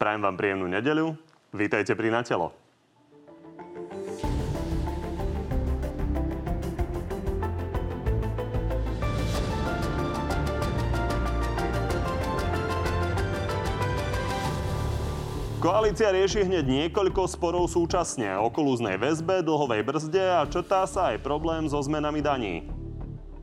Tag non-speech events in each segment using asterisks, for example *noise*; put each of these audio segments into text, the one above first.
Prajem vám príjemnú nedeľu. Vítajte pri Na telo. Koalícia rieši hneď niekoľko sporov súčasne. O kolúznej väzbe, dlhovej brzde a četá sa aj problém so zmenami daní.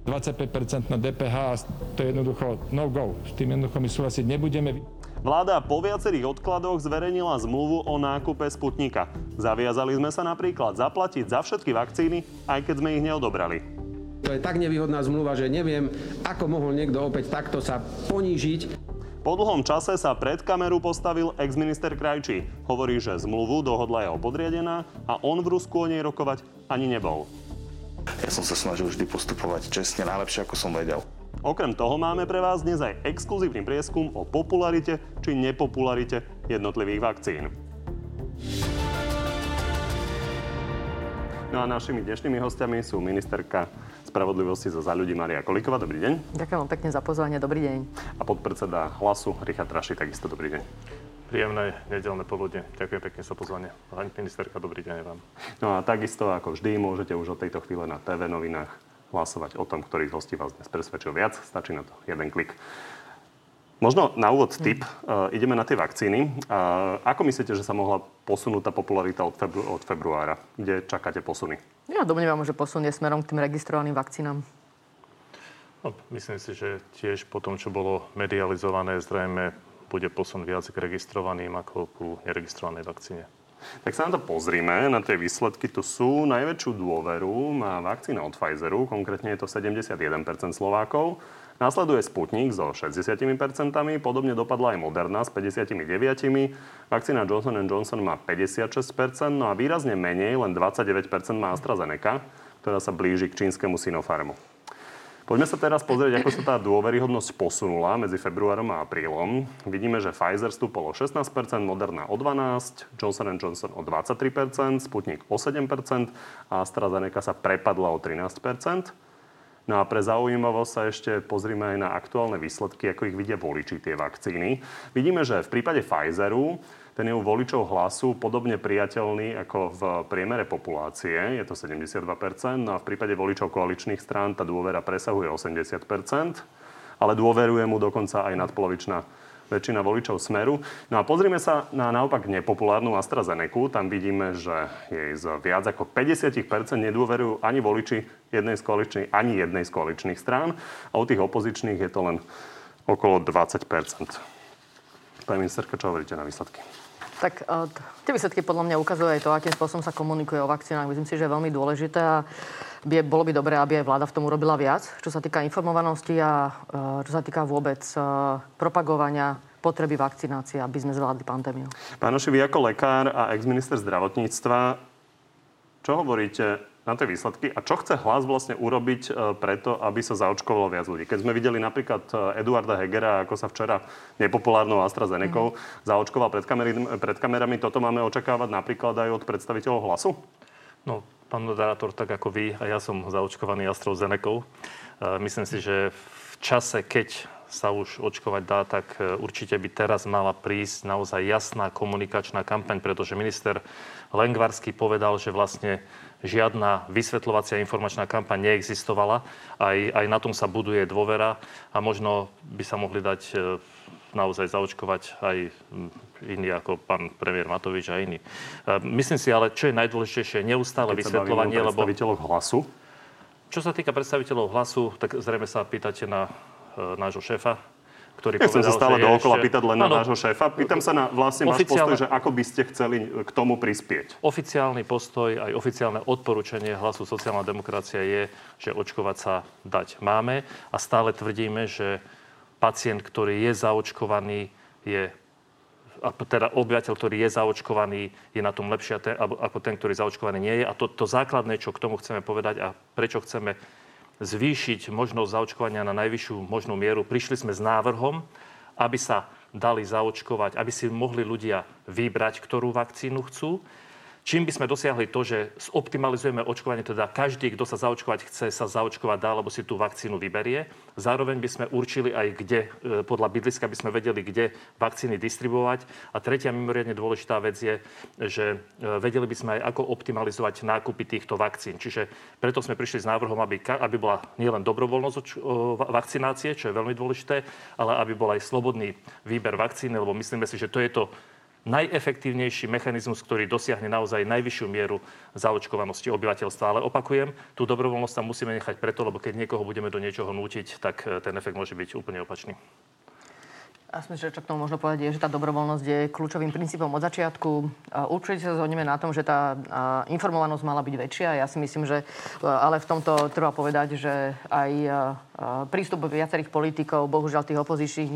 25% na DPH, to je jednoducho no go. S tým jednoducho my súhlasiť nebudeme. Vláda po viacerých odkladoch zverejnila zmluvu o nákupe Sputnika. Zaviazali sme sa napríklad zaplatiť za všetky vakcíny, aj keď sme ich neodobrali. To je tak nevýhodná zmluva, že neviem, ako mohol niekto opäť takto sa ponížiť. Po dlhom čase sa pred kameru postavil ex-minister Krajčí. Hovorí, že zmluvu dohodla jeho podriadená a on v Rusku o nej rokovať ani nebol. Ja som sa snažil vždy postupovať čestne, najlepšie ako som vedel. Okrem toho máme pre vás dnes aj exkluzívny prieskum o popularite či nepopularite jednotlivých vakcín. No a našimi dnešnými hostiami sú ministerka spravodlivosti za, za ľudí Maria Kolíková. Dobrý deň. Ďakujem vám pekne za pozvanie. Dobrý deň. A podpredseda hlasu Richard Raši, takisto dobrý deň. Príjemné nedelné poludne. Ďakujem pekne za pozvanie. Pani ministerka, dobrý deň vám. No a takisto ako vždy môžete už od tejto chvíle na TV novinách hlasovať o tom, ktorý z hostí vás dnes presvedčil viac. Stačí na to jeden klik. Možno na úvod tip. Uh, ideme na tie vakcíny. Uh, ako myslíte, že sa mohla posunúť tá popularita od, febru- od februára? Kde čakáte posuny? Ja domnievam, že posunie smerom k tým registrovaným vakcínám. No, myslím si, že tiež po tom, čo bolo medializované, zrejme bude posun viac k registrovaným ako ku neregistrovanej vakcíne. Tak sa na to pozrime, na tie výsledky. Tu sú najväčšiu dôveru má vakcína od Pfizeru, konkrétne je to 71% Slovákov. Následuje Sputnik so 60%, podobne dopadla aj Moderna s 59%, vakcína Johnson Johnson má 56%, no a výrazne menej, len 29% má AstraZeneca, ktorá sa blíži k čínskemu Sinopharmu. Poďme sa teraz pozrieť, ako sa tá dôveryhodnosť posunula medzi februárom a aprílom. Vidíme, že Pfizer stúpol o 16%, Moderna o 12%, Johnson Johnson o 23%, Sputnik o 7% a AstraZeneca sa prepadla o 13%. No a pre zaujímavosť sa ešte pozrime aj na aktuálne výsledky, ako ich vidia voliči tie vakcíny. Vidíme, že v prípade Pfizeru ten je u voličov hlasu podobne priateľný ako v priemere populácie, je to 72%, no a v prípade voličov koaličných strán tá dôvera presahuje 80%, ale dôveruje mu dokonca aj nadpolovičná väčšina voličov Smeru. No a pozrime sa na naopak nepopulárnu AstraZeneca. Tam vidíme, že jej z viac ako 50% nedôverujú ani voliči jednej z ani jednej z koaličných strán. A u tých opozičných je to len okolo 20%. Pani ministerka, čo hovoríte na výsledky? Tak uh, tie výsledky podľa mňa ukazujú aj to, akým spôsobom sa komunikuje o vakcínach. Myslím si, že je veľmi dôležité a by, bolo by dobré, aby aj vláda v tom urobila viac, čo sa týka informovanosti a uh, čo sa týka vôbec uh, propagovania potreby vakcinácie, aby sme zvládli pandémiu. Pánoši, vy ako lekár a ex-minister zdravotníctva, čo hovoríte na tie výsledky a čo chce hlas vlastne urobiť preto, aby sa zaočkovalo viac ľudí. Keď sme videli napríklad Eduarda Hegera, ako sa včera nepopulárnou AstraZeneca mm. zaočkoval pred, kamery, pred kamerami, toto máme očakávať napríklad aj od predstaviteľov hlasu? No, pán moderátor, tak ako vy, a ja som zaočkovaný AstraZeneca. Myslím si, že v čase, keď sa už očkovať dá, tak e, určite by teraz mala prísť naozaj jasná komunikačná kampaň, pretože minister Lengvarský povedal, že vlastne žiadna vysvetľovacia informačná kampaň neexistovala. Aj, aj na tom sa buduje dôvera a možno by sa mohli dať e, naozaj zaočkovať aj iní ako pán premiér Matovič a iní. E, myslím si ale, čo je najdôležitejšie, neustále Keď vysvetľovanie, lebo... hlasu? Čo sa týka predstaviteľov hlasu, tak zrejme sa pýtate na e, nášho šéfa, ktorý ja povedal, sa stále dookola ešte... pýtať len na nášho šéfa. Pýtam sa na vlastne oficiálne... váš postoj, že ako by ste chceli k tomu prispieť. Oficiálny postoj, aj oficiálne odporúčanie hlasu sociálna demokracia je, že očkovať sa dať máme a stále tvrdíme, že pacient, ktorý je zaočkovaný, je a teda obyvateľ, ktorý je zaočkovaný, je na tom lepšie ako ten, ktorý zaočkovaný nie je. A to, to základné, čo k tomu chceme povedať a prečo chceme zvýšiť možnosť zaočkovania na najvyššiu možnú mieru. Prišli sme s návrhom, aby sa dali zaočkovať, aby si mohli ľudia vybrať, ktorú vakcínu chcú. Čím by sme dosiahli to, že optimalizujeme očkovanie, teda každý, kto sa zaočkovať chce, sa zaočkovať dá, lebo si tú vakcínu vyberie. Zároveň by sme určili aj kde, e, podľa bydliska by sme vedeli, kde vakcíny distribuovať. A tretia mimoriadne dôležitá vec je, že e, vedeli by sme aj ako optimalizovať nákupy týchto vakcín. Čiže preto sme prišli s návrhom, aby, aby bola nielen dobrovoľnosť vakcinácie, čo je veľmi dôležité, ale aby bol aj slobodný výber vakcíny, lebo myslíme si, že to je to najefektívnejší mechanizmus, ktorý dosiahne naozaj najvyššiu mieru zaočkovanosti obyvateľstva. Ale opakujem, tú dobrovoľnosť tam musíme nechať preto, lebo keď niekoho budeme do niečoho nútiť, tak eh, ten efekt môže byť úplne opačný. Si myslím, že čo k tomu možno povedať je, že tá dobrovoľnosť je kľúčovým princípom od začiatku. Určite sa zhodneme na tom, že tá informovanosť mala byť väčšia. Ja si myslím, že ale v tomto treba povedať, že aj prístup viacerých politikov, bohužiaľ tých opozičných,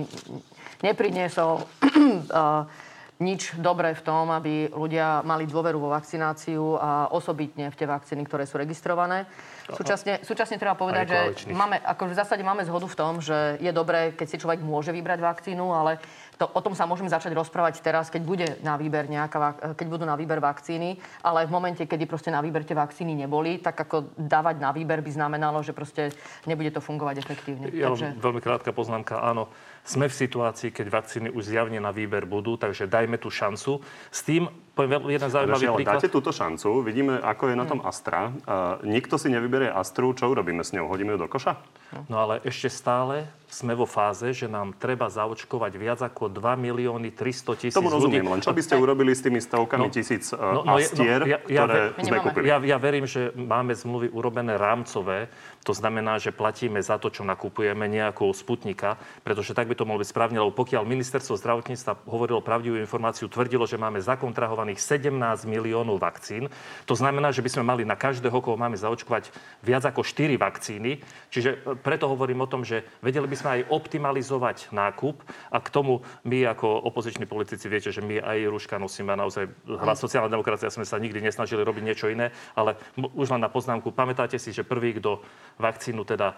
nepriniesol *clears throat* nič dobré v tom, aby ľudia mali dôveru vo vakcináciu a osobitne v tie vakcíny, ktoré sú registrované. Súčasne, súčasne treba povedať, že máme, ako v zásade máme zhodu v tom, že je dobré, keď si človek môže vybrať vakcínu, ale to, o tom sa môžeme začať rozprávať teraz, keď, bude na výber nejaká, keď budú na výber vakcíny, ale v momente, kedy proste na výber tie vakcíny neboli, tak ako dávať na výber by znamenalo, že proste nebude to fungovať efektívne. Ja, Takže... Veľmi krátka poznámka, áno sme v situácii, keď vakcíny už zjavne na výber budú, takže dajme tú šancu. S tým, poviem jeden zaujímavý ale príklad. dáte túto šancu, vidíme, ako je na tom Astra. Uh, nikto si nevyberie Astru, čo urobíme s ňou? Hodíme ju do koša? No ale ešte stále sme vo fáze, že nám treba zaočkovať viac ako 2 milióny 300 tisíc Tomu rozumiem, ľudí. len čo by ste urobili s tými stovkami no, tisíc uh, no, no, astier, no, ja, ja, ktoré ja, sme? Ja, ja verím, že máme zmluvy urobené rámcové, to znamená, že platíme za to, čo nakupujeme nejakou Sputnika, pretože tak by to mohlo byť správne, lebo pokiaľ ministerstvo zdravotníctva hovorilo pravdivú informáciu, tvrdilo, že máme zakontrahovaných 17 miliónov vakcín, to znamená, že by sme mali na každého, koho máme zaočkovať, viac ako 4 vakcíny. Čiže e, preto hovorím o tom, že vedeli by sme aj optimalizovať nákup. A k tomu my ako opoziční politici viete, že my aj rúška nosíme a naozaj hlas sociálna demokracia sme sa nikdy nesnažili robiť niečo iné, ale už len na poznámku, pamätáte si, že prvý, kto vakcínu teda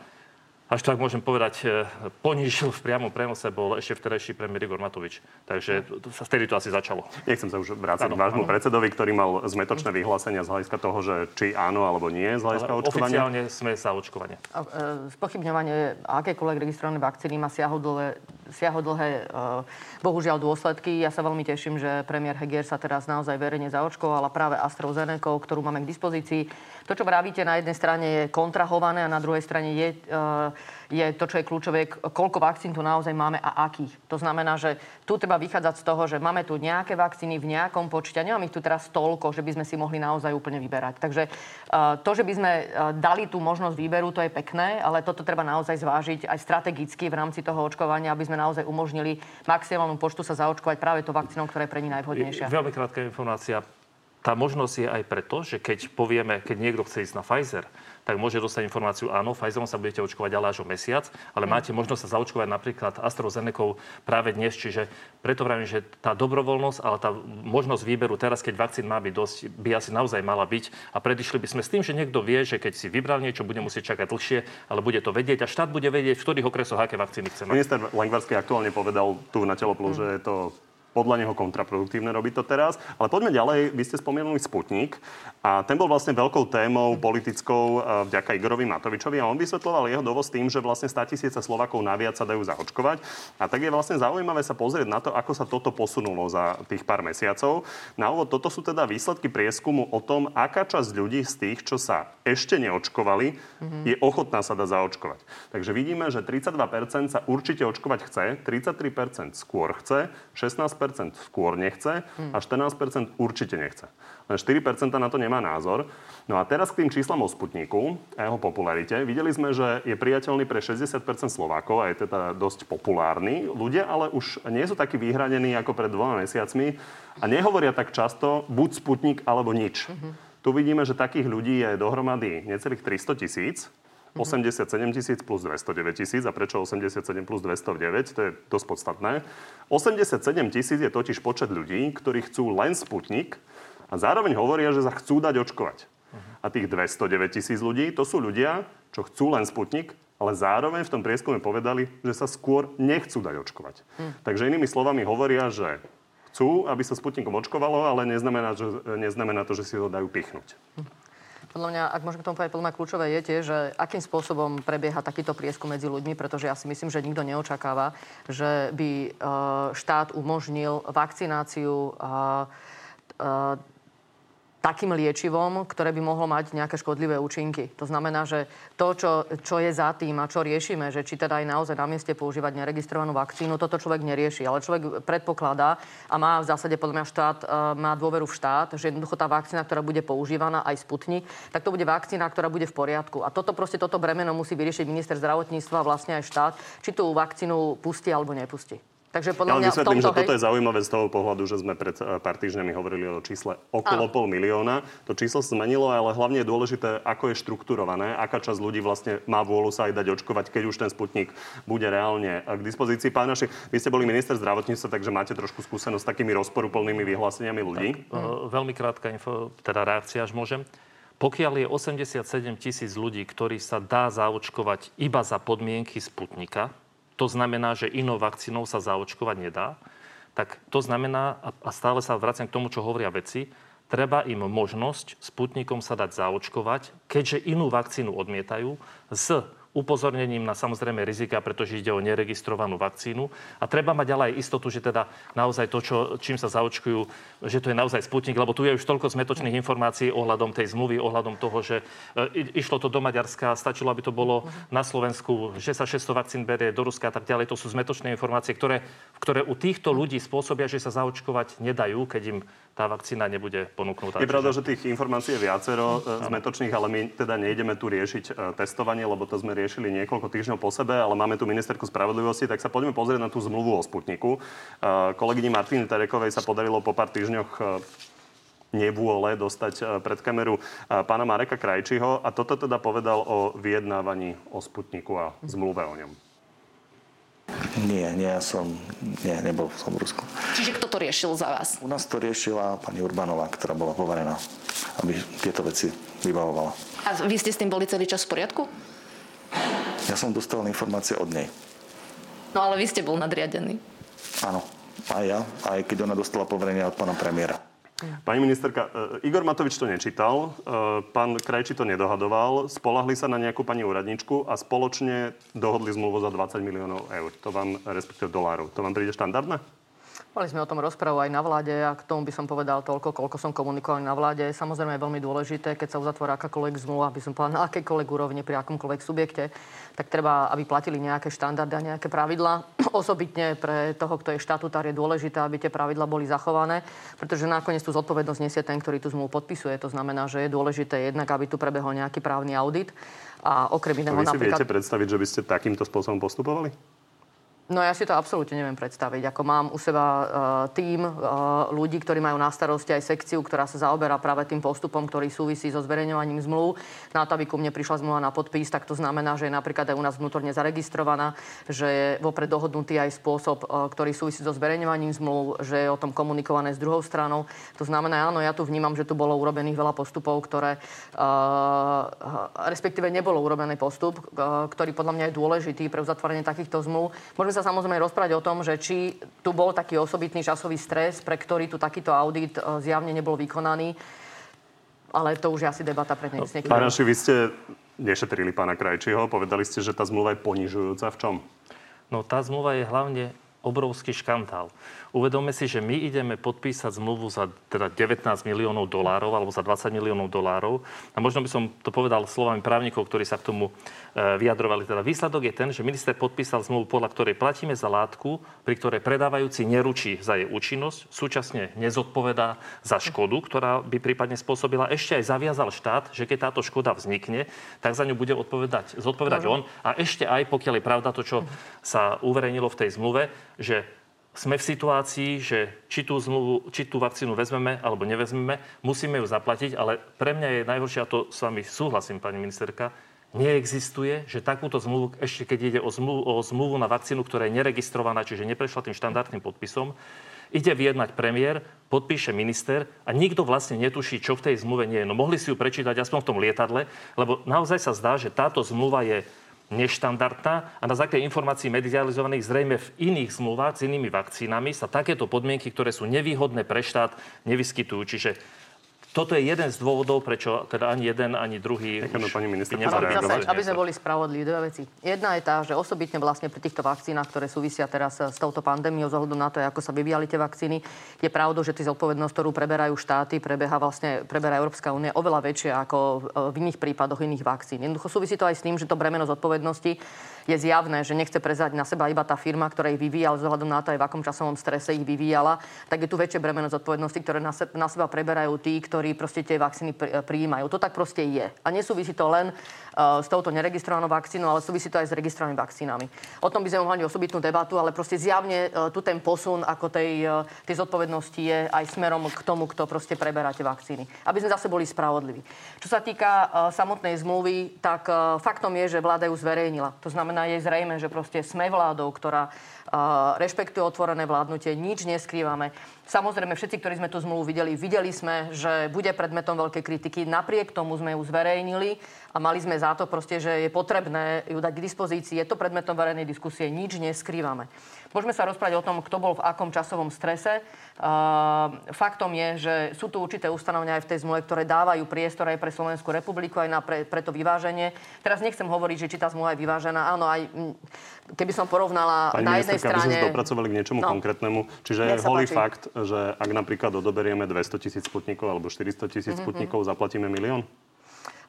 až tak môžem povedať, e, ponížil v priamom prenose bol ešte vtedajší premiér Igor Matovič. Takže vtedy to asi začalo. Nechcem sa už vrácať k vášmu predsedovi, ktorý mal zmetočné vyhlásenia z hľadiska toho, že či áno alebo nie z hľadiska Ale očkovania. Oficiálne sme za očkovanie. E, spochybňovanie akékoľvek registrované vakcíny má siahodlhé, siahodlhé e, bohužiaľ dôsledky. Ja sa veľmi teším, že premiér Heger sa teraz naozaj verejne zaočkoval a práve AstraZeneca, ktorú máme k dispozícii. To, čo vravíte, na jednej strane je kontrahované a na druhej strane je je to, čo je kľúčové, koľko vakcín tu naozaj máme a akých. To znamená, že tu treba vychádzať z toho, že máme tu nejaké vakcíny v nejakom počte a nemám ich tu teraz toľko, že by sme si mohli naozaj úplne vyberať. Takže to, že by sme dali tú možnosť výberu, to je pekné, ale toto treba naozaj zvážiť aj strategicky v rámci toho očkovania, aby sme naozaj umožnili maximálnu počtu sa zaočkovať práve to vakcínou, ktorá je pre nich najvhodnejšia. Veľmi krátka informácia. Tá možnosť je aj preto, že keď povieme, keď niekto chce ísť na Pfizer, tak môže dostať informáciu, áno, Pfizerom sa budete očkovať ale až o mesiac, ale máte možnosť sa zaočkovať napríklad AstraZeneca práve dnes, čiže preto vravím, že tá dobrovoľnosť, ale tá možnosť výberu teraz, keď vakcín má byť dosť, by asi naozaj mala byť a predišli by sme s tým, že niekto vie, že keď si vybral niečo, bude musieť čakať dlhšie, ale bude to vedieť a štát bude vedieť, v ktorých okresoch aké vakcíny chce mať. Minister Lengvarský aktuálne povedal tu na Telo mm. že je to podľa neho kontraproduktívne robiť to teraz. Ale poďme ďalej. Vy ste spomenuli Sputnik a ten bol vlastne veľkou témou politickou e, vďaka Igorovi Matovičovi a on vysvetloval jeho dovoz tým, že vlastne 100 tisíce Slovakov naviac sa dajú zaočkovať. A tak je vlastne zaujímavé sa pozrieť na to, ako sa toto posunulo za tých pár mesiacov. Na úvod, toto sú teda výsledky prieskumu o tom, aká časť ľudí z tých, čo sa ešte neočkovali, mm-hmm. je ochotná sa dať zaočkovať. Takže vidíme, že 32% sa určite očkovať chce, 33% skôr chce, 16 skôr nechce a 14% určite nechce. Len 4% na to nemá názor. No a teraz k tým číslam o Sputniku a jeho popularite. Videli sme, že je priateľný pre 60% Slovákov a je teda dosť populárny. Ľudia ale už nie sú takí vyhranení ako pred dvoma mesiacmi a nehovoria tak často buď Sputnik alebo nič. Tu vidíme, že takých ľudí je dohromady necelých 300 tisíc. 87 tisíc plus 209 tisíc. A prečo 87 plus 209? To je dosť podstatné. 87 tisíc je totiž počet ľudí, ktorí chcú len Sputnik a zároveň hovoria, že sa chcú dať očkovať. A tých 209 tisíc ľudí, to sú ľudia, čo chcú len Sputnik, ale zároveň v tom prieskume povedali, že sa skôr nechcú dať očkovať. Hm. Takže inými slovami hovoria, že chcú, aby sa Sputnikom očkovalo, ale neznamená, že, neznamená to, že si ho dajú pichnúť. Podľa mňa, ak môžem k tomu povedať, podľa mňa kľúčové je tiež, že akým spôsobom prebieha takýto prieskum medzi ľuďmi, pretože ja si myslím, že nikto neočakáva, že by e, štát umožnil vakcináciu takým liečivom, ktoré by mohlo mať nejaké škodlivé účinky. To znamená, že to, čo, čo je za tým a čo riešime, že či teda aj naozaj na mieste používať neregistrovanú vakcínu, toto človek nerieši. Ale človek predpokladá a má v zásade podľa mňa štát, e, má dôveru v štát, že jednoducho tá vakcína, ktorá bude používaná, aj Sputnik, tak to bude vakcína, ktorá bude v poriadku. A toto proste, toto bremeno musí vyriešiť minister zdravotníctva, vlastne aj štát, či tú vakcínu pustí alebo nepustí. Takže podľa ja mňa vysvetlím, tomto, že toto je zaujímavé z toho pohľadu, že sme pred eh, pár týždňami hovorili o čísle okolo pol milióna. To číslo sa zmenilo, ale hlavne je dôležité, ako je štrukturované, aká časť ľudí vlastne má vôľu sa aj dať očkovať, keď už ten sputnik bude reálne eh, k dispozícii. Pán Naši, vy ste boli minister zdravotníctva, takže máte trošku skúsenosť s takými rozporuplnými vyhláseniami ľudí. Tak, uh, veľmi krátka info, teda reakcia, až môžem. Pokiaľ je 87 tisíc ľudí, ktorí sa dá zaočkovať iba za podmienky Sputnika, to znamená, že inou vakcínou sa zaočkovať nedá, tak to znamená, a stále sa vraciam k tomu, čo hovoria veci, treba im možnosť Sputnikom sa dať zaočkovať, keďže inú vakcínu odmietajú, s upozornením na samozrejme rizika, pretože ide o neregistrovanú vakcínu. A treba mať ale aj istotu, že teda naozaj to, čo, čím sa zaočkujú, že to je naozaj Sputnik, lebo tu je už toľko zmetočných informácií ohľadom tej zmluvy, ohľadom toho, že e, išlo to do Maďarska, stačilo, aby to bolo na Slovensku, že sa 600 vakcín berie do Ruska a tak ďalej. To sú zmetočné informácie, ktoré, ktoré u týchto ľudí spôsobia, že sa zaočkovať nedajú, keď im tá vakcína nebude ponúknutá. Je pravda, že tých informácií je viacero e, zmetočných, ale my teda nejdeme tu riešiť e, testovanie, lebo to sme riešili niekoľko týždňov po sebe, ale máme tu ministerku spravodlivosti, tak sa poďme pozrieť na tú zmluvu o Sputniku. E, kolegyni Martine Terekovej sa podarilo po pár týždňoch nevôle dostať pred kameru pána Mareka Krajčiho a toto teda povedal o vyjednávaní o Sputniku a zmluve o ňom. Nie, nie, ja som, nie, nebol som v Rusku. Čiže kto to riešil za vás? U nás to riešila pani Urbanová, ktorá bola poverená, aby tieto veci vybavovala. A vy ste s tým boli celý čas v poriadku? Ja som dostal informácie od nej. No ale vy ste bol nadriadený. Áno, aj ja, aj keď ona dostala poverenie od pána premiéra. Pani ministerka, e, Igor Matovič to nečítal, e, pán Krajči to nedohadoval, spolahli sa na nejakú pani úradničku a spoločne dohodli zmluvu za 20 miliónov eur. To vám, respektíve dolárov. To vám príde štandardné? Mali sme o tom rozprávu aj na vláde a k tomu by som povedal toľko, koľko som komunikoval na vláde. Samozrejme je veľmi dôležité, keď sa uzatvorí akákoľvek zmluva, aby som povedal na akejkoľvek úrovni, pri akomkoľvek subjekte, tak treba, aby platili nejaké štandardy a nejaké pravidla. *clears throat* Osobitne pre toho, kto je štatutár, je dôležité, aby tie pravidla boli zachované, pretože nakoniec tú zodpovednosť nesie ten, ktorý tú zmluvu podpisuje. To znamená, že je dôležité jednak, aby tu prebehol nejaký právny audit. A okrem iného vy si napríklad... viete predstaviť, že by ste takýmto spôsobom postupovali? No ja si to absolútne neviem predstaviť. Ako mám u seba uh, tým uh, ľudí, ktorí majú na starosti aj sekciu, ktorá sa zaoberá práve tým postupom, ktorý súvisí so zverejňovaním zmluv. Na to, aby ku mne prišla zmluva na podpis, tak to znamená, že je napríklad aj u nás vnútorne zaregistrovaná, že je vopred dohodnutý aj spôsob, uh, ktorý súvisí so zverejňovaním zmluv, že je o tom komunikované s druhou stranou. To znamená, áno, ja tu vnímam, že tu bolo urobených veľa postupov, ktoré uh, respektíve nebolo urobený postup, uh, ktorý podľa mňa je dôležitý pre uzatváranie takýchto zmluv. Môžeme sa samozrejme rozprávať o tom, že či tu bol taký osobitný časový stres, pre ktorý tu takýto audit e, zjavne nebol vykonaný. Ale to už je asi debata pre dnes. No, Pán vy ste nešetrili pána Krajčího. Povedali ste, že tá zmluva je ponižujúca. V čom? No tá zmluva je hlavne obrovský škandál. Uvedome si, že my ideme podpísať zmluvu za teda 19 miliónov dolárov alebo za 20 miliónov dolárov. A možno by som to povedal slovami právnikov, ktorí sa k tomu e, vyjadrovali. Teda výsledok je ten, že minister podpísal zmluvu, podľa ktorej platíme za látku, pri ktorej predávajúci neručí za jej účinnosť, súčasne nezodpovedá za škodu, ktorá by prípadne spôsobila. Ešte aj zaviazal štát, že keď táto škoda vznikne, tak za ňu bude odpovedať, zodpovedať on. A ešte aj, pokiaľ je pravda to, čo sa uverejnilo v tej zmluve, že sme v situácii, že či tú, zmluvu, či tú vakcínu vezmeme alebo nevezmeme, musíme ju zaplatiť, ale pre mňa je najhoršie, a to s vami súhlasím, pani ministerka, neexistuje, že takúto zmluvu, ešte keď ide o zmluvu, o zmluvu na vakcínu, ktorá je neregistrovaná, čiže neprešla tým štandardným podpisom, ide vyjednať premiér, podpíše minister a nikto vlastne netuší, čo v tej zmluve nie je. No mohli si ju prečítať aspoň v tom lietadle, lebo naozaj sa zdá, že táto zmluva je neštandardná a na základe informácií medializovaných zrejme v iných zmluvách s inými vakcínami sa takéto podmienky, ktoré sú nevýhodné pre štát, nevyskytujú. Čiže toto je jeden z dôvodov, prečo teda ani jeden, ani druhý... Ďakujem, pani minister, zase, aby sme boli spravodliví, dve veci. Jedna je tá, že osobitne vlastne pri týchto vakcínach, ktoré súvisia teraz s touto pandémiou, zohľadom na to, ako sa vyvíjali tie vakcíny, je pravdou, že tí zodpovednosť, ktorú preberajú štáty, prebieha vlastne, preberá Európska únia oveľa väčšia ako v iných prípadoch iných vakcín. Jednoducho súvisí to aj s tým, že to bremeno zodpovednosti je zjavné, že nechce prezať na seba iba tá firma, ktorá ich vyvíjala, vzhľadom na to aj v akom časovom strese ich vyvíjala, tak je tu väčšie bremeno zodpovednosti, ktoré na, se, na seba preberajú tí, ktorí proste tie vakcíny prijímajú. To tak proste je. A nesúvisí to len uh, s touto neregistrovanou vakcínou, ale súvisí to aj s registrovanými vakcínami. O tom by sme mohli osobitnú debatu, ale proste zjavne uh, tu ten posun ako tej, uh, tej zodpovednosti je aj smerom k tomu, kto proste preberá tie vakcíny. Aby sme zase boli spravodliví. Čo sa týka uh, samotnej zmluvy, tak uh, faktom je, že vláda ju zverejnila. To znamená, znamená, je zrejme, že proste sme vládou, ktorá uh, rešpektuje otvorené vládnutie, nič neskrývame. Samozrejme, všetci, ktorí sme tú zmluvu videli, videli sme, že bude predmetom veľkej kritiky. Napriek tomu sme ju zverejnili a mali sme za to proste, že je potrebné ju dať k dispozícii. Je to predmetom verejnej diskusie, nič neskrývame. Môžeme sa rozprávať o tom, kto bol v akom časovom strese. Uh, faktom je, že sú tu určité ustanovenia aj v tej zmluve, ktoré dávajú priestor aj pre Slovenskú republiku, aj na pre, pre to vyváženie. Teraz nechcem hovoriť, že či tá zmluva je vyvážená. Áno, aj keby som porovnala Pani na jednej strane... Pani dopracovali k niečomu no, konkrétnemu. Čiže je holý fakt, že ak napríklad odoberieme 200 tisíc sputnikov alebo 400 tisíc mm-hmm. sputnikov, zaplatíme milión?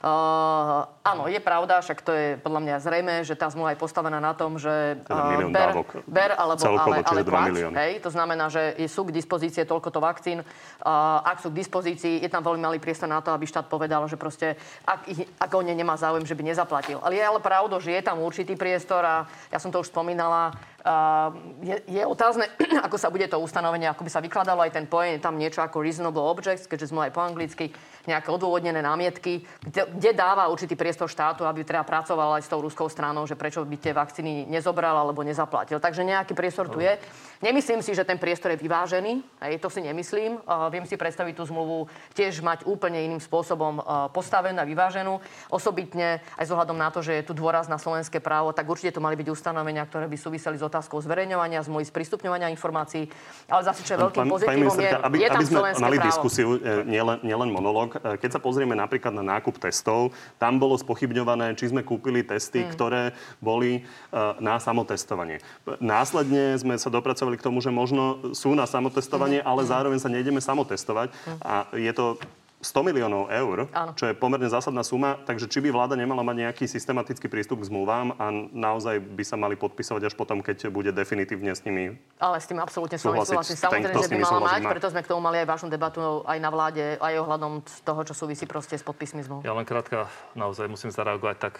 Uh, áno, je pravda, však to je podľa mňa zrejme, že tá zmluva je postavená na tom, že uh, ber, ber alebo Celkovo, ale, ale plať, hej, to znamená, že sú k dispozície toľkoto vakcín. Uh, ak sú k dispozícii, je tam veľmi malý priestor na to, aby štát povedal, že proste, ak, ich, ak o ne nemá záujem, že by nezaplatil. Ale je ale pravda, že je tam určitý priestor a ja som to už spomínala, je, je otázne, *clears throat* ako sa bude to ustanovenie, ako by sa vykladalo aj ten pojem, je tam niečo ako reasonable objects, keďže sme aj po anglicky, nejaké odôvodnené námietky, kde, kde dáva určitý priestor štátu, aby teda pracoval aj s tou ruskou stranou, že prečo by tie vakcíny nezobral alebo nezaplatil. Takže nejaký priestor tu je. Nemyslím si, že ten priestor je vyvážený, aj to si nemyslím. Uh, viem si predstaviť tú zmluvu tiež mať úplne iným spôsobom uh, postavenú a vyváženú. Osobitne aj z ohľadom na to, že je tu dôraz na slovenské právo, tak určite to mali byť ustanovenia, ktoré by súviseli s otázkou zverejňovania, zmluvy, sprístupňovania informácií. Ale zase, čo je veľkým pozitívom, je, aby, je tam aby sme mali právo. diskusiu, e, nielen, nielen monológ. E, keď sa pozrieme napríklad na nákup testov, tam bolo spochybňované, či sme kúpili testy, hmm. ktoré boli e, na samotestovanie. Následne sme sa dopracovali k tomu, že možno sú na samotestovanie, hmm. ale zároveň sa nejdeme samotestovať. Hmm. A je to 100 miliónov eur, Áno. čo je pomerne zásadná suma, takže či by vláda nemala mať nejaký systematický prístup k zmluvám a naozaj by sa mali podpisovať až potom, keď bude definitívne s nimi Ale s tým absolútne súhlasím. Samozrejme, že by mala mať, preto sme k tomu mali aj vážnu debatu aj na vláde, aj ohľadom toho, čo súvisí proste s podpismi zmluv. Ja len krátka, naozaj musím zareagovať tak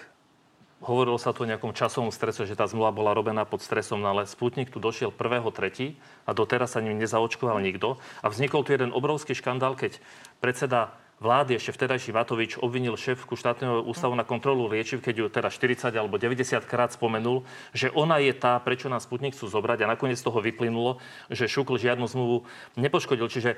Hovorilo sa tu o nejakom časovom strese, že tá zmluva bola robená pod stresom, no ale Sputnik tu došiel 1.3. a doteraz sa ním nezaočkoval nikto. A vznikol tu jeden obrovský škandál, keď predseda vlády ešte vtedajší Vatovič obvinil šéfku štátneho ústavu na kontrolu liečiv, keď ju teda 40 alebo 90 krát spomenul, že ona je tá, prečo nás Sputnik chcú zobrať a nakoniec z toho vyplynulo, že Šukl žiadnu zmluvu nepoškodil. Čiže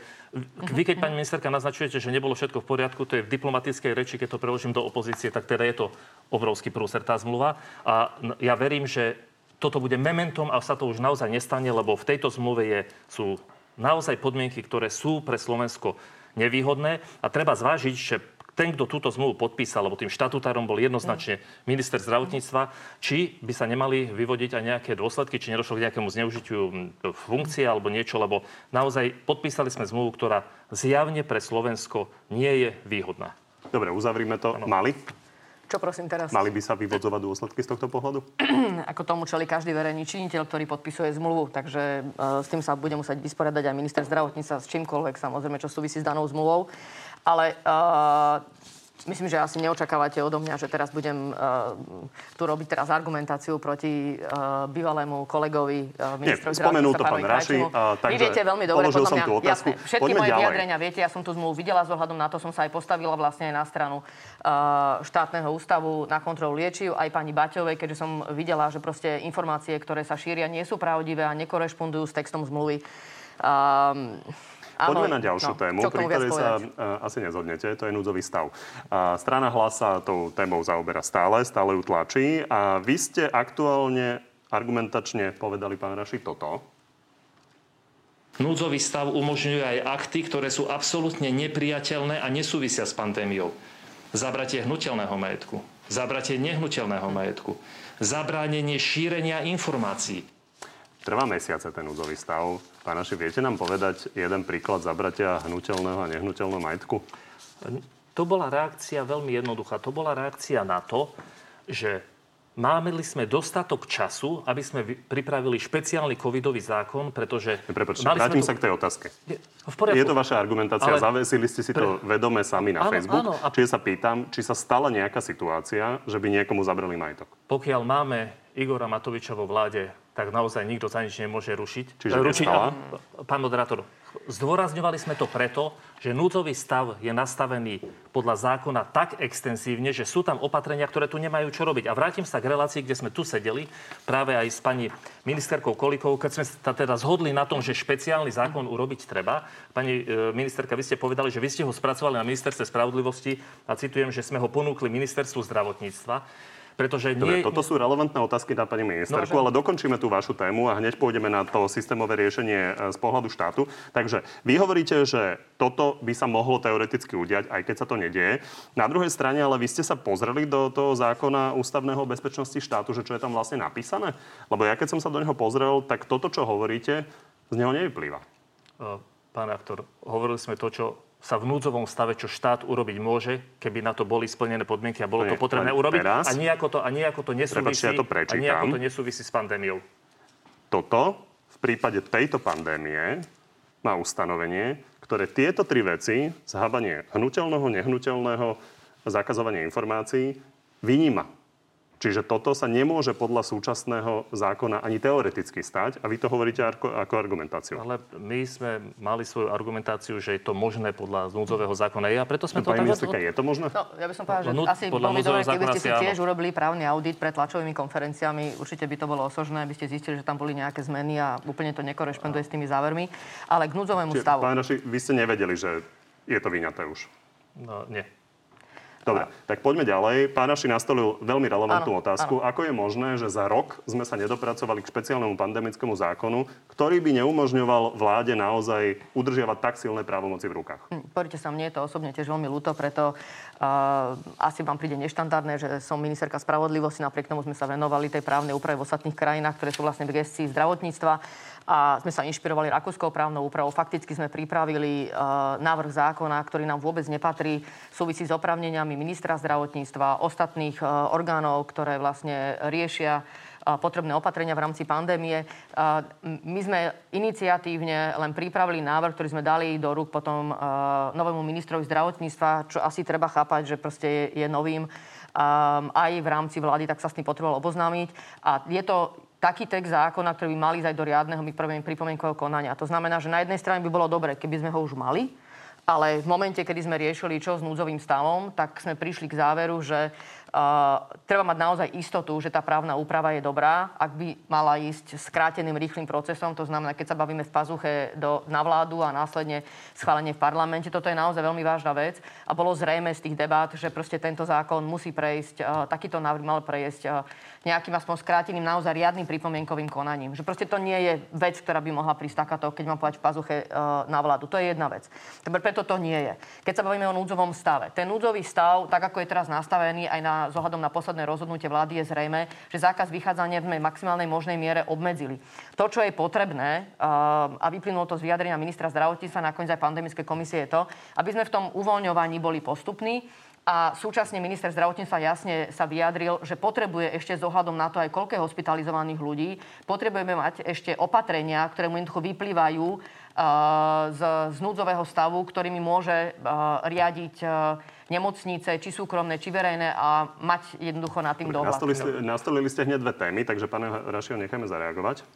vy, keď pani ministerka naznačujete, že nebolo všetko v poriadku, to je v diplomatickej reči, keď to preložím do opozície, tak teda je to obrovský prúser tá zmluva. A ja verím, že toto bude mementom a sa to už naozaj nestane, lebo v tejto zmluve je, sú naozaj podmienky, ktoré sú pre Slovensko nevýhodné a treba zvážiť, že ten, kto túto zmluvu podpísal, lebo tým štatutárom bol jednoznačne minister zdravotníctva, či by sa nemali vyvodiť aj nejaké dôsledky, či nedošlo k nejakému zneužitiu funkcie alebo niečo, lebo naozaj podpísali sme zmluvu, ktorá zjavne pre Slovensko nie je výhodná. Dobre, uzavrime to. Ano. Mali? Čo prosím teraz? Mali by sa vyvodzovať dôsledky z tohto pohľadu? *clears throat* Ako tomu čeli každý verejný činiteľ, ktorý podpisuje zmluvu, takže uh, s tým sa bude musieť vysporiadať aj minister zdravotníctva s čímkoľvek, samozrejme, čo súvisí s danou zmluvou. Ale uh, Myslím, že asi neočakávate odo mňa, že teraz budem uh, tu robiť teraz argumentáciu proti uh, bývalému kolegovi uh, ministrovi spomenul to pán Raši. Uh, Vy viete veľmi dobre, podľa mňa, jasné, všetky Poďme moje ďalej. vyjadrenia viete, ja som tú zmluvu videla z ohľadom na to, som sa aj postavila vlastne aj na stranu uh, štátneho ústavu na kontrolu liečiv, aj pani Baťovej, keďže som videla, že proste informácie, ktoré sa šíria, nie sú pravdivé a nekorešpondujú s textom zmluvy. Um. Poďme na ďalšiu No, tému, pri ktorej sa uh, asi nezhodnete. To je núdzový stav. Uh, strana hlas sa tou témou zaoberá stále, stále ju tlačí. A vy ste aktuálne argumentačne povedali, pán Raši, toto. Núdzový stav umožňuje aj akty, ktoré sú absolútne nepriateľné a nesúvisia s pandémiou. Zabratie hnutelného majetku, zabratie nehnuteľného majetku, zabránenie šírenia informácií. Trvá mesiace ten núdzový stav. Pán Raši, viete nám povedať jeden príklad zabratia hnutelného a nehnuteľného majetku? To bola reakcia veľmi jednoduchá. To bola reakcia na to, že máme sme dostatok času, aby sme pripravili špeciálny covidový zákon, pretože... Prepočte, vrátim tu- sa k tej otázke. Je- V poriadku. Je to vaša argumentácia, Ale- zavesili ste si to vedome sami na Áno, Facebook. áno, a- Čiže sa pýtam, či sa stala nejaká situácia, že by niekomu zabrali majetok. Pokiaľ máme Igora Matoviča vo vláde, tak naozaj nikto za nič nemôže rušiť. Čiže? A- Pán moderátor, zdôrazňovali sme to preto, že núdzový stav je nastavený podľa zákona tak extensívne, že sú tam opatrenia, ktoré tu nemajú čo robiť. A vrátim sa k relácii, kde sme tu sedeli, práve aj s pani ministerkou Kolikovou, keď sme sa teda zhodli na tom, že špeciálny zákon urobiť treba. Pani e, ministerka, vy ste povedali, že vy ste ho spracovali na ministerstve spravodlivosti a citujem, že sme ho ponúkli ministerstvu zdravotníctva. Pretože Dobre, nie, toto sú relevantné otázky na pani ministerku, No, že- ale dokončíme tú vašu tému a hneď pôjdeme na to systémové riešenie e, z pohľadu štátu. Takže vy hovoríte, že toto by sa mohlo teoreticky udiať, aj keď sa to nedieje. Na druhej strane, ale vy ste sa pozreli do toho zákona ústavného bezpečnosti štátu, že čo je tam vlastne napísané? Lebo ja keď som sa do neho pozrel, tak toto, čo hovoríte, z neho nevyplýva. E, Pán aktor, hovorili sme to, čo sa v núdzovom stave, čo štát urobiť môže, keby na to boli splnené podmienky a bolo to potrebné urobiť. teraz- A nejako to, a nejako to nesúvisí, ja to a nejako to nesúvisí s pandémiou. Toto v prípade tejto pandémie má ustanovenie, ktoré tieto tri veci, zhábanie hnutelného, nehnuteľného, zakazovanie informácií, vyníma. Čiže toto sa nemôže podľa súčasného zákona ani teoreticky stať a vy to hovoríte ako, ako argumentáciu. Ale my sme mali svoju argumentáciu, že je to možné podľa núdzového zákona. Ja preto sme to Pani ministerka, je to možné? No, ja by som povedala, že Podľa nú- asi podľa bolo dobre, keby zákona ste si tiež áno. urobili právny audit pred tlačovými konferenciami. Určite by to bolo osožné, aby ste zistili, že tam boli nejaké zmeny a úplne to nekorešponduje s tými závermi. Ale k núdzovému Čiže, stavu. pán Raši, vy ste nevedeli, že je to vyňaté už. No, nie. Dobre, tak poďme ďalej. Pán Raši nastolil veľmi relevantnú Áno, otázku. Ako je možné, že za rok sme sa nedopracovali k špeciálnemu pandemickému zákonu, ktorý by neumožňoval vláde naozaj udržiavať tak silné právomoci v rukách? Hm, Pozrite sa, mne je to osobne tiež veľmi ľúto, preto uh, asi vám príde neštandardné, že som ministerka spravodlivosti, napriek tomu sme sa venovali tej právnej úprave v ostatných krajinách, ktoré sú vlastne v gestii zdravotníctva a sme sa inšpirovali rakúskou právnou úpravou. Fakticky sme pripravili uh, návrh zákona, ktorý nám vôbec nepatrí, súvisí s oprávneniami ministra zdravotníctva, ostatných uh, orgánov, ktoré vlastne riešia a potrebné opatrenia v rámci pandémie. My sme iniciatívne len pripravili návrh, ktorý sme dali do rúk potom novému ministrovi zdravotníctva, čo asi treba chápať, že proste je, novým aj v rámci vlády, tak sa s tým potreboval oboznámiť. A je to taký text zákona, ktorý by mali ísť aj do riadneho pripomienkového konania. To znamená, že na jednej strane by bolo dobre, keby sme ho už mali, ale v momente, kedy sme riešili čo s núdzovým stavom, tak sme prišli k záveru, že treba mať naozaj istotu, že tá právna úprava je dobrá. Ak by mala ísť skráteným, rýchlým procesom, to znamená, keď sa bavíme v pazuche do, na vládu a následne schválenie v parlamente, toto je naozaj veľmi vážna vec. A bolo zrejme z tých debát, že proste tento zákon musí prejsť, takýto návrh mal prejsť nejakým aspoň skráteným, naozaj riadnym pripomienkovým konaním. Že proste to nie je vec, ktorá by mohla prísť takáto, keď mám povedať v pazuche uh, na vládu. To je jedna vec. Preto to nie je. Keď sa bavíme o núdzovom stave, ten núdzový stav, tak ako je teraz nastavený aj na zohľadom na posledné rozhodnutie vlády, je zrejme, že zákaz vychádzania v maximálnej možnej miere obmedzili. To, čo je potrebné, uh, a vyplynulo to z vyjadrenia ministra zdravotníctva, nakoniec aj pandemické komisie, je to, aby sme v tom uvoľňovaní boli postupní, a súčasne minister zdravotníctva jasne sa vyjadril, že potrebuje ešte s ohľadom na to aj koľko je hospitalizovaných ľudí, potrebujeme mať ešte opatrenia, ktoré mu jednoducho vyplývajú uh, z, z núdzového stavu, ktorými môže uh, riadiť nemocnice, či súkromné, či verejné a mať jednoducho na tým dohľad. Nastolili ste, nastolili ste hneď dve témy, takže pána Rašiho nechajme zareagovať.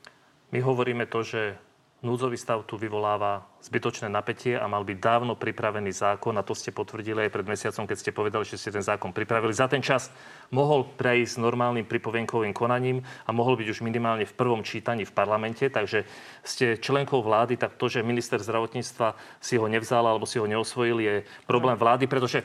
My hovoríme to, že núdzový stav tu vyvoláva zbytočné napätie a mal byť dávno pripravený zákon a to ste potvrdili aj pred mesiacom, keď ste povedali, že ste ten zákon pripravili. Za ten čas mohol prejsť normálnym pripovienkovým konaním a mohol byť už minimálne v prvom čítaní v parlamente, takže ste členkou vlády, tak to, že minister zdravotníctva si ho nevzal alebo si ho neosvojil, je problém vlády, pretože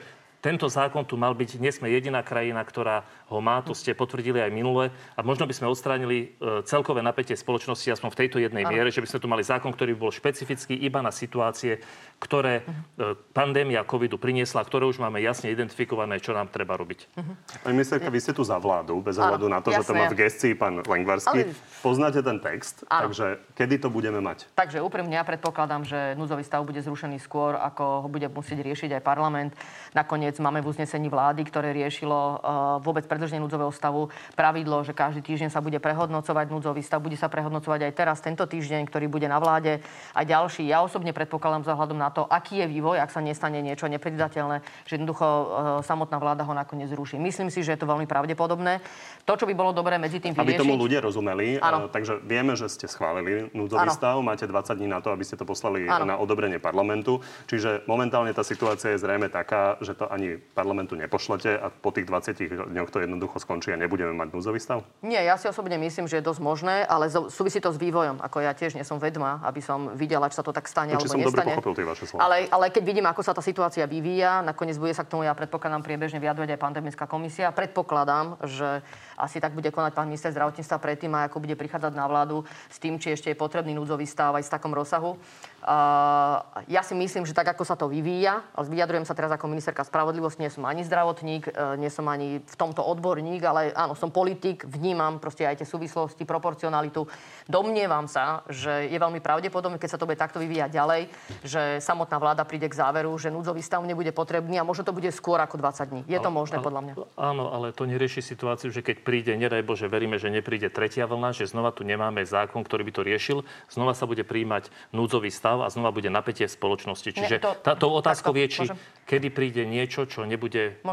tento zákon tu mal byť, nie sme jediná krajina, ktorá ho má, to ste potvrdili aj minule. A možno by sme odstránili e, celkové napätie spoločnosti aspoň v tejto jednej miere, že by sme tu mali zákon, ktorý by bol špecifický iba na situácie, ktoré uh-huh. pandémia covidu priniesla, ktoré už máme jasne identifikované, čo nám treba robiť. Uh-huh. Pani ministerka, vy ste tu za vládu, bez ohľadu na to, jasne. že to má v gestii pán Lengvarský. Ale... Poznáte ten text, ano. takže kedy to budeme mať? Takže úprimne ja predpokladám, že núdzový stav bude zrušený skôr, ako ho bude musieť riešiť aj parlament. Nakoniec máme v uznesení vlády, ktoré riešilo uh, vôbec predlženie núdzového stavu pravidlo, že každý týždeň sa bude prehodnocovať núdzový stav, bude sa prehodnocovať aj teraz, tento týždeň, ktorý bude na vláde a ďalší. Ja osobne predpokladám vzhľadom na to, aký je vývoj, ak sa nestane niečo nepredvidateľné, že jednoducho uh, samotná vláda ho nakoniec zruší. Myslím si, že je to veľmi pravdepodobné. To, čo by bolo dobré medzi tým vyriešiť... Aby tomu ľudia rozumeli, uh, takže vieme, že ste schválili núdzový ano. stav, máte 20 dní na to, aby ste to poslali ano. na odobrenie parlamentu. Čiže momentálne tá situácia je zrejme taká, že to ani parlamentu nepošlete a po tých 20 dňoch to jednoducho skončí a nebudeme mať núdzový stav? Nie, ja si osobne myslím, že je dosť možné, ale súvisí to s vývojom. Ako ja tiež nie som vedma, aby som videla, či sa to tak stane to, alebo som nestane. dobre tie vaše slova. Ale, ale keď vidím, ako sa tá situácia vyvíja, nakoniec bude sa k tomu, ja predpokladám, priebežne vyjadrovať aj pandemická komisia. Predpokladám, že asi tak bude konať pán minister zdravotníctva predtým, a ako bude prichádzať na vládu s tým, či ešte je potrebný núdzový stav aj v takom rozsahu. Uh, ja si myslím, že tak, ako sa to vyvíja, ale vyjadrujem sa teraz ako ministerka spravodlivosti, nie som ani zdravotník, uh, nie som ani v tomto odborník, ale áno, som politik, vnímam proste aj tie súvislosti, proporcionalitu. Domnievam sa, že je veľmi pravdepodobné, keď sa to bude takto vyvíjať ďalej, že samotná vláda príde k záveru, že núdzový stav nebude potrebný a možno to bude skôr ako 20 dní. Je to možné, ale, podľa mňa. Áno, ale to nerieši situáciu, že keď príde, nedaj Bože, veríme, že nepríde tretia vlna, že znova tu nemáme zákon, ktorý by to riešil, znova sa bude príjmať núdzový stav a znova bude napätie v spoločnosti. Čiže to, táto otázkou je, či môžem? kedy príde niečo, čo nebude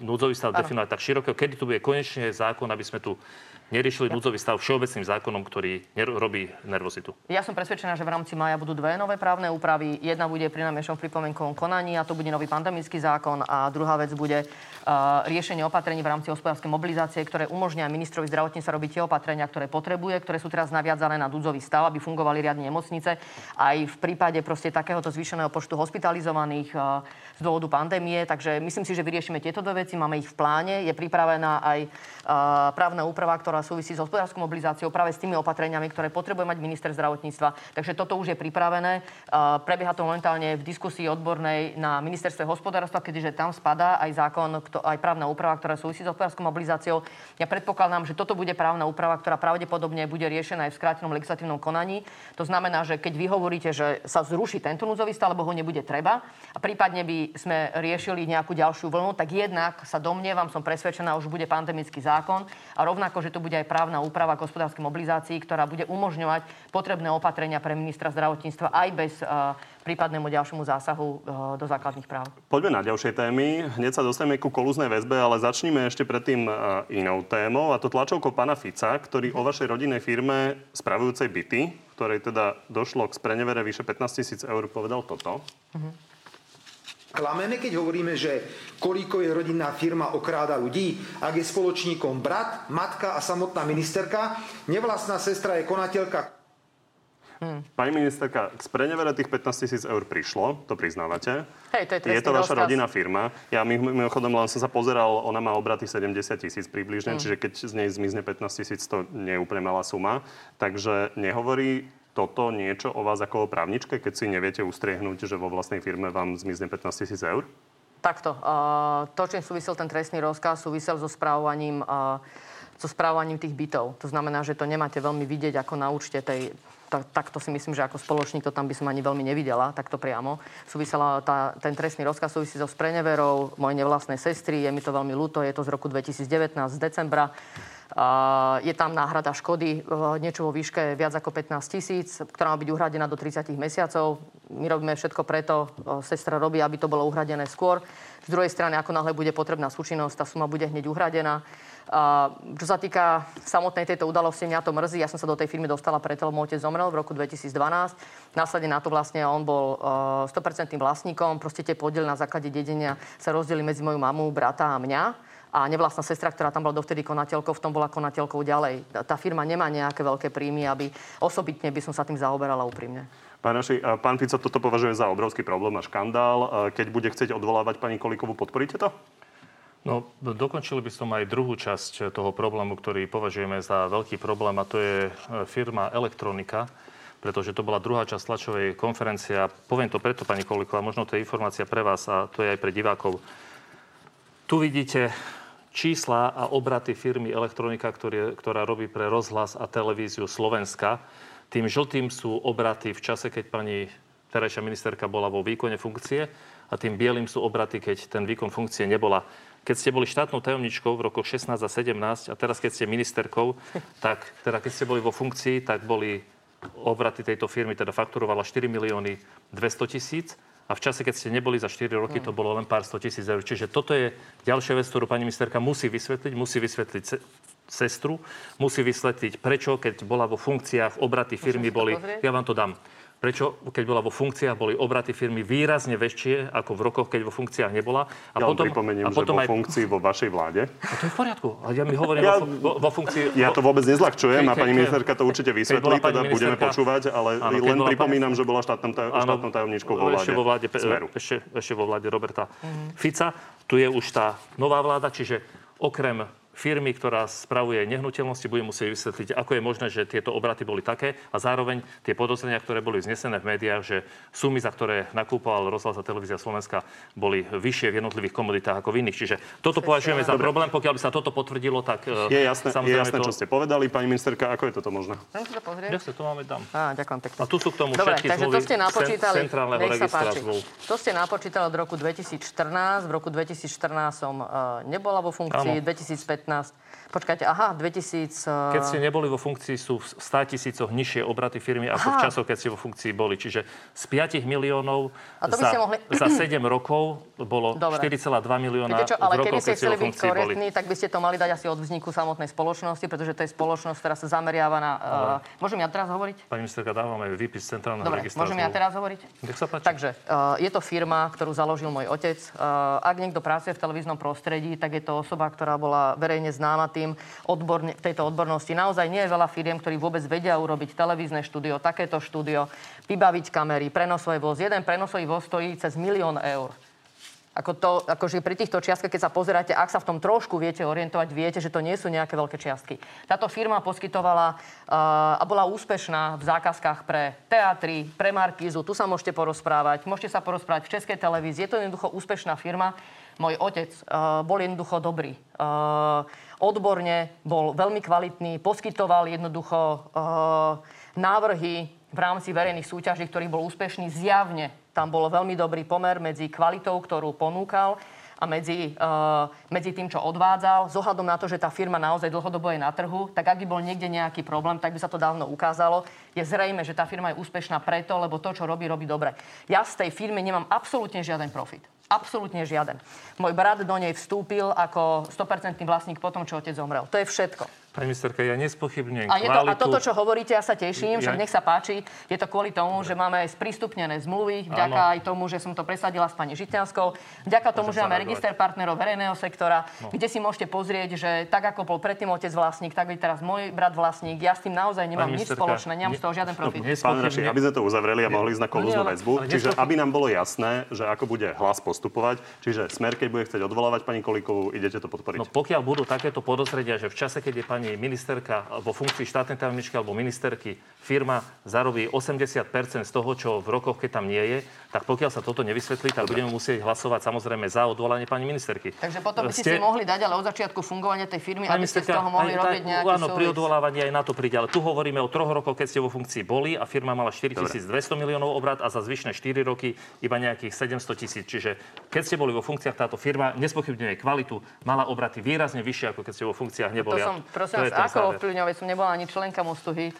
núdzový stav definovať tak široko, kedy tu bude konečne zákon, aby sme tu neriešili núdzový stav všeobecným zákonom, ktorý robí nervozitu. Ja som presvedčená, že v rámci maja budú dve nové právne úpravy. Jedna bude pri najmenšom pripomienkovom konaní a to bude nový pandemický zákon a druhá vec bude riešenie opatrení v rámci hospodárskej mobilizácie, ktoré umožnia ministrovi zdravotníctva robiť tie opatrenia, ktoré potrebuje, ktoré sú teraz naviadzané na núdzový stav, aby fungovali riadne nemocnice. Aj v prípade proste takéhoto zvýšeného počtu hospitalizovaných uh, z dôvodu pandémie. Takže myslím si, že vyriešime tieto dve veci. Máme ich v pláne. Je pripravená aj uh, právna úprava, ktorá súvisí s hospodárskou mobilizáciou práve s tými opatreniami, ktoré potrebuje mať minister zdravotníctva. Takže toto už je pripravené. Prebieha to momentálne v diskusii odbornej na ministerstve hospodárstva, keďže tam spadá aj zákon, aj právna úprava, ktorá súvisí s hospodárskou mobilizáciou. Ja predpokladám, že toto bude právna úprava, ktorá pravdepodobne bude riešená aj v skrátenom legislatívnom konaní. To znamená, že keď vy hovoríte, že sa zruší tento núdzový stav, lebo ho nebude treba, a prípadne by sme riešili nejakú ďalšiu vlnu, tak jednak sa domnievam, som presvedčená, už bude pandemický zákon a rovnako, že to bude bude aj právna úprava k hospodárskej mobilizácii, ktorá bude umožňovať potrebné opatrenia pre ministra zdravotníctva aj bez uh, prípadnému ďalšiemu zásahu uh, do základných práv. Poďme na ďalšie témy. Hneď sa dostaneme ku kolúznej väzbe, ale začníme ešte predtým uh, inou témou, a to tlačovkou pána Fica, ktorý o vašej rodinnej firme spravujúcej byty, ktorej teda došlo k sprenevere vyše 15 tisíc eur, povedal toto. Uh-huh. Klameme, keď hovoríme, že koľko je rodinná firma okráda ľudí, ak je spoločníkom brat, matka a samotná ministerka, nevlastná sestra je konateľka. Hmm. Pani ministerka, k sprenevere tých 15 tisíc eur prišlo, to priznávate. Hej, to je, je to vaša rozkaz. rodinná firma. Ja mimochodom len som sa pozeral, ona má obraty 70 tisíc približne, hmm. čiže keď z nej zmizne 15 tisíc, to nie je úplne malá suma. Takže nehovorí toto niečo o vás ako o právničke, keď si neviete ustriehnúť, že vo vlastnej firme vám zmizne 15 tisíc eur? Takto. Uh, to, čím súvisel ten trestný rozkaz, súvisel so správovaním, uh, so správovaním tých bytov. To znamená, že to nemáte veľmi vidieť ako na účte tej takto si myslím, že ako spoločník to tam by som ani veľmi nevidela, takto priamo. Súvisela tá, ten trestný rozkaz súvisí so spreneverou mojej nevlastnej sestry, je mi to veľmi ľúto, je to z roku 2019, z decembra. Je tam náhrada škody, niečo vo výške viac ako 15 tisíc, ktorá má byť uhradená do 30 mesiacov. My robíme všetko preto, sestra robí, aby to bolo uhradené skôr. Z druhej strany, ako náhle bude potrebná súčinnosť, tá suma bude hneď uhradená. Čo sa týka samotnej tejto udalosti, mňa to mrzí. Ja som sa do tej firmy dostala preto, lebo otec zomrel v roku 2012. Následne na to vlastne on bol uh, 100% vlastníkom. Proste tie podiely na základe dedenia sa rozdelili medzi moju mamu, brata a mňa a nevlastná sestra, ktorá tam bola dovtedy konateľkou, v tom bola konateľkou ďalej. Tá firma nemá nejaké veľké príjmy, aby osobitne by som sa tým zaoberala úprimne. Pán, Naši, pán Fico toto považuje za obrovský problém a škandál. Keď bude chcieť odvolávať pani Kolikovu, podporíte to? No, dokončili by som aj druhú časť toho problému, ktorý považujeme za veľký problém a to je e, firma Elektronika, pretože to bola druhá časť tlačovej konferencie a poviem to preto, pani Koliková, možno to je informácia pre vás a to je aj pre divákov. Tu vidíte čísla a obraty firmy Elektronika, ktorý, ktorá robí pre rozhlas a televíziu Slovenska. Tým žltým sú obraty v čase, keď pani terajšia ministerka bola vo výkone funkcie a tým bielým sú obraty, keď ten výkon funkcie nebola keď ste boli štátnou tajomničkou v rokoch 16 a 17 a teraz keď ste ministerkou, *laughs* tak teda keď ste boli vo funkcii, tak boli obraty tejto firmy, teda fakturovala 4 milióny 200 tisíc a v čase, keď ste neboli za 4 roky, to bolo len pár 100 tisíc eur. Čiže toto je ďalšia vec, ktorú pani ministerka musí vysvetliť. Musí vysvetliť sestru, musí vysvetliť, prečo, keď bola vo funkciách, obraty firmy boli... Ja vám to dám prečo, keď bola vo funkciách, boli obraty firmy výrazne väčšie ako v rokoch, keď vo funkciách nebola. A ja potom, pripomeniem, a potom že vo aj... funkcii vo vašej vláde. A to je v poriadku. A ja mi hovorím ja, vo, vo, funkcii... Ja to vôbec nezľahčujem a pani ministerka to určite vysvetlí, teda ministerka... budeme počúvať, ale áno, len pripomínam, pani... že bola štátnou, taj... štátnou tajomničkou vo vláde, ešte vo vláde, Smeru. Ešte, ešte vo vláde Roberta mm. Fica. Tu je už tá nová vláda, čiže okrem firmy, ktorá spravuje nehnuteľnosti, bude musieť vysvetliť, ako je možné, že tieto obraty boli také a zároveň tie podozrenia, ktoré boli vznesené v médiách, že sumy, za ktoré nakúpoval rozhlas a televízia Slovenska, boli vyššie v jednotlivých komoditách ako v iných. Čiže toto považujeme za problém. Pokiaľ by sa toto potvrdilo, tak e, je jasné, je jasné to... čo ste povedali. Pani ministerka, ako je toto možné? Ja to máme tam. Á, ďakujem pekne. A tu sú k tomu Dobre, všetky takže zmluvy to ste napočítali, centrálneho registra zmluv. To ste napočítali od roku 2014. V roku 2014 som uh, nebola vo funkcii, Áno. 2015 Počkajte, aha, 2000... Keď ste neboli vo funkcii, sú v 100 tisícoch nižšie obraty firmy ako aha. v časoch, keď ste vo funkcii boli. Čiže z 5 miliónov za, mohli... za 7 rokov bolo 4,2 milióna čo, ale keby ste chceli byť korektní, tak by ste to mali dať asi od vzniku samotnej spoločnosti, pretože to je spoločnosť, ktorá sa zameriava na... Uh, môžem ja teraz hovoriť? Pani ministerka, dávame výpis centrálneho Dobre, registra. môžem ja teraz hovoriť? Nech sa páči. Takže uh, je to firma, ktorú založil môj otec. Uh, ak niekto pracuje v televíznom prostredí, tak je to osoba, ktorá bola verejne známa tým odborne, tejto odbornosti. Naozaj nie je veľa firiem, ktorí vôbec vedia urobiť televízne štúdio, takéto štúdio, vybaviť kamery, prenosový voz. Jeden prenosový voz stojí cez milión eur. Ako to, akože pri týchto čiastkách, keď sa pozeráte, ak sa v tom trošku viete orientovať, viete, že to nie sú nejaké veľké čiastky. Táto firma poskytovala uh, a bola úspešná v zákazkách pre teatry, pre Markízu. Tu sa môžete porozprávať. Môžete sa porozprávať v Českej televízii. Je to jednoducho úspešná firma. Môj otec uh, bol jednoducho dobrý. Uh, odborne bol veľmi kvalitný, poskytoval jednoducho uh, návrhy v rámci verejných súťaží, ktorý bol úspešný. Zjavne tam bol veľmi dobrý pomer medzi kvalitou, ktorú ponúkal a medzi, uh, medzi tým, čo odvádzal. Zohľadom na to, že tá firma naozaj dlhodobo je na trhu, tak ak by bol niekde nejaký problém, tak by sa to dávno ukázalo. Je zrejme, že tá firma je úspešná preto, lebo to, čo robí, robí dobre. Ja z tej firmy nemám absolútne žiaden profit. Absolútne žiaden. Môj brat do nej vstúpil ako 100% vlastník potom, čo otec zomrel. To je všetko. Pani ministerka, ja nespochybňujem a, je to, a toto, čo hovoríte, ja sa teším, ja... že nech sa páči. Je to kvôli tomu, že máme aj sprístupnené zmluvy, vďaka Áno. aj tomu, že som to presadila s pani Žitňanskou, vďaka tomu, že máme register partnerov verejného sektora, no. kde si môžete pozrieť, že tak ako bol predtým otec vlastník, tak je teraz môj brat vlastník. Ja s tým naozaj nemám nič spoločné, nemám z toho žiaden profit. Pán Raši, aby sme to uzavreli a mohli ísť na kolúznu väzbu, čiže aby nám bolo jasné, že ako bude hlas postupovať, čiže smer, keď bude chcieť odvolávať pani Kolíkovú, idete to podporiť. No pokiaľ budú takéto podozredia, že v čase, keď je pani ministerka vo funkcii štátnej tajomničky alebo ministerky firma zarobí 80% z toho, čo v rokoch, keď tam nie je, tak pokiaľ sa toto nevysvetlí, tak budeme musieť hlasovať samozrejme za odvolanie pani ministerky. Takže potom by ste si mohli dať ale od začiatku fungovania tej firmy, aby ste z toho mohli aj, robiť nejaký Áno, pri odvolávaní aj na to príde. Ale tu hovoríme o troch rokoch, keď ste vo funkcii boli a firma mala 4200 miliónov obrad a za zvyšné 4 roky iba nejakých 700 tisíc. Čiže keď ste boli vo funkciách, táto firma nespochybňuje kvalitu, mala obraty výrazne vyššie, ako keď ste vo funkciách neboli. To som, prosím vás, ako ovplyvňovať? Som nebola ani členka Mostu Hit.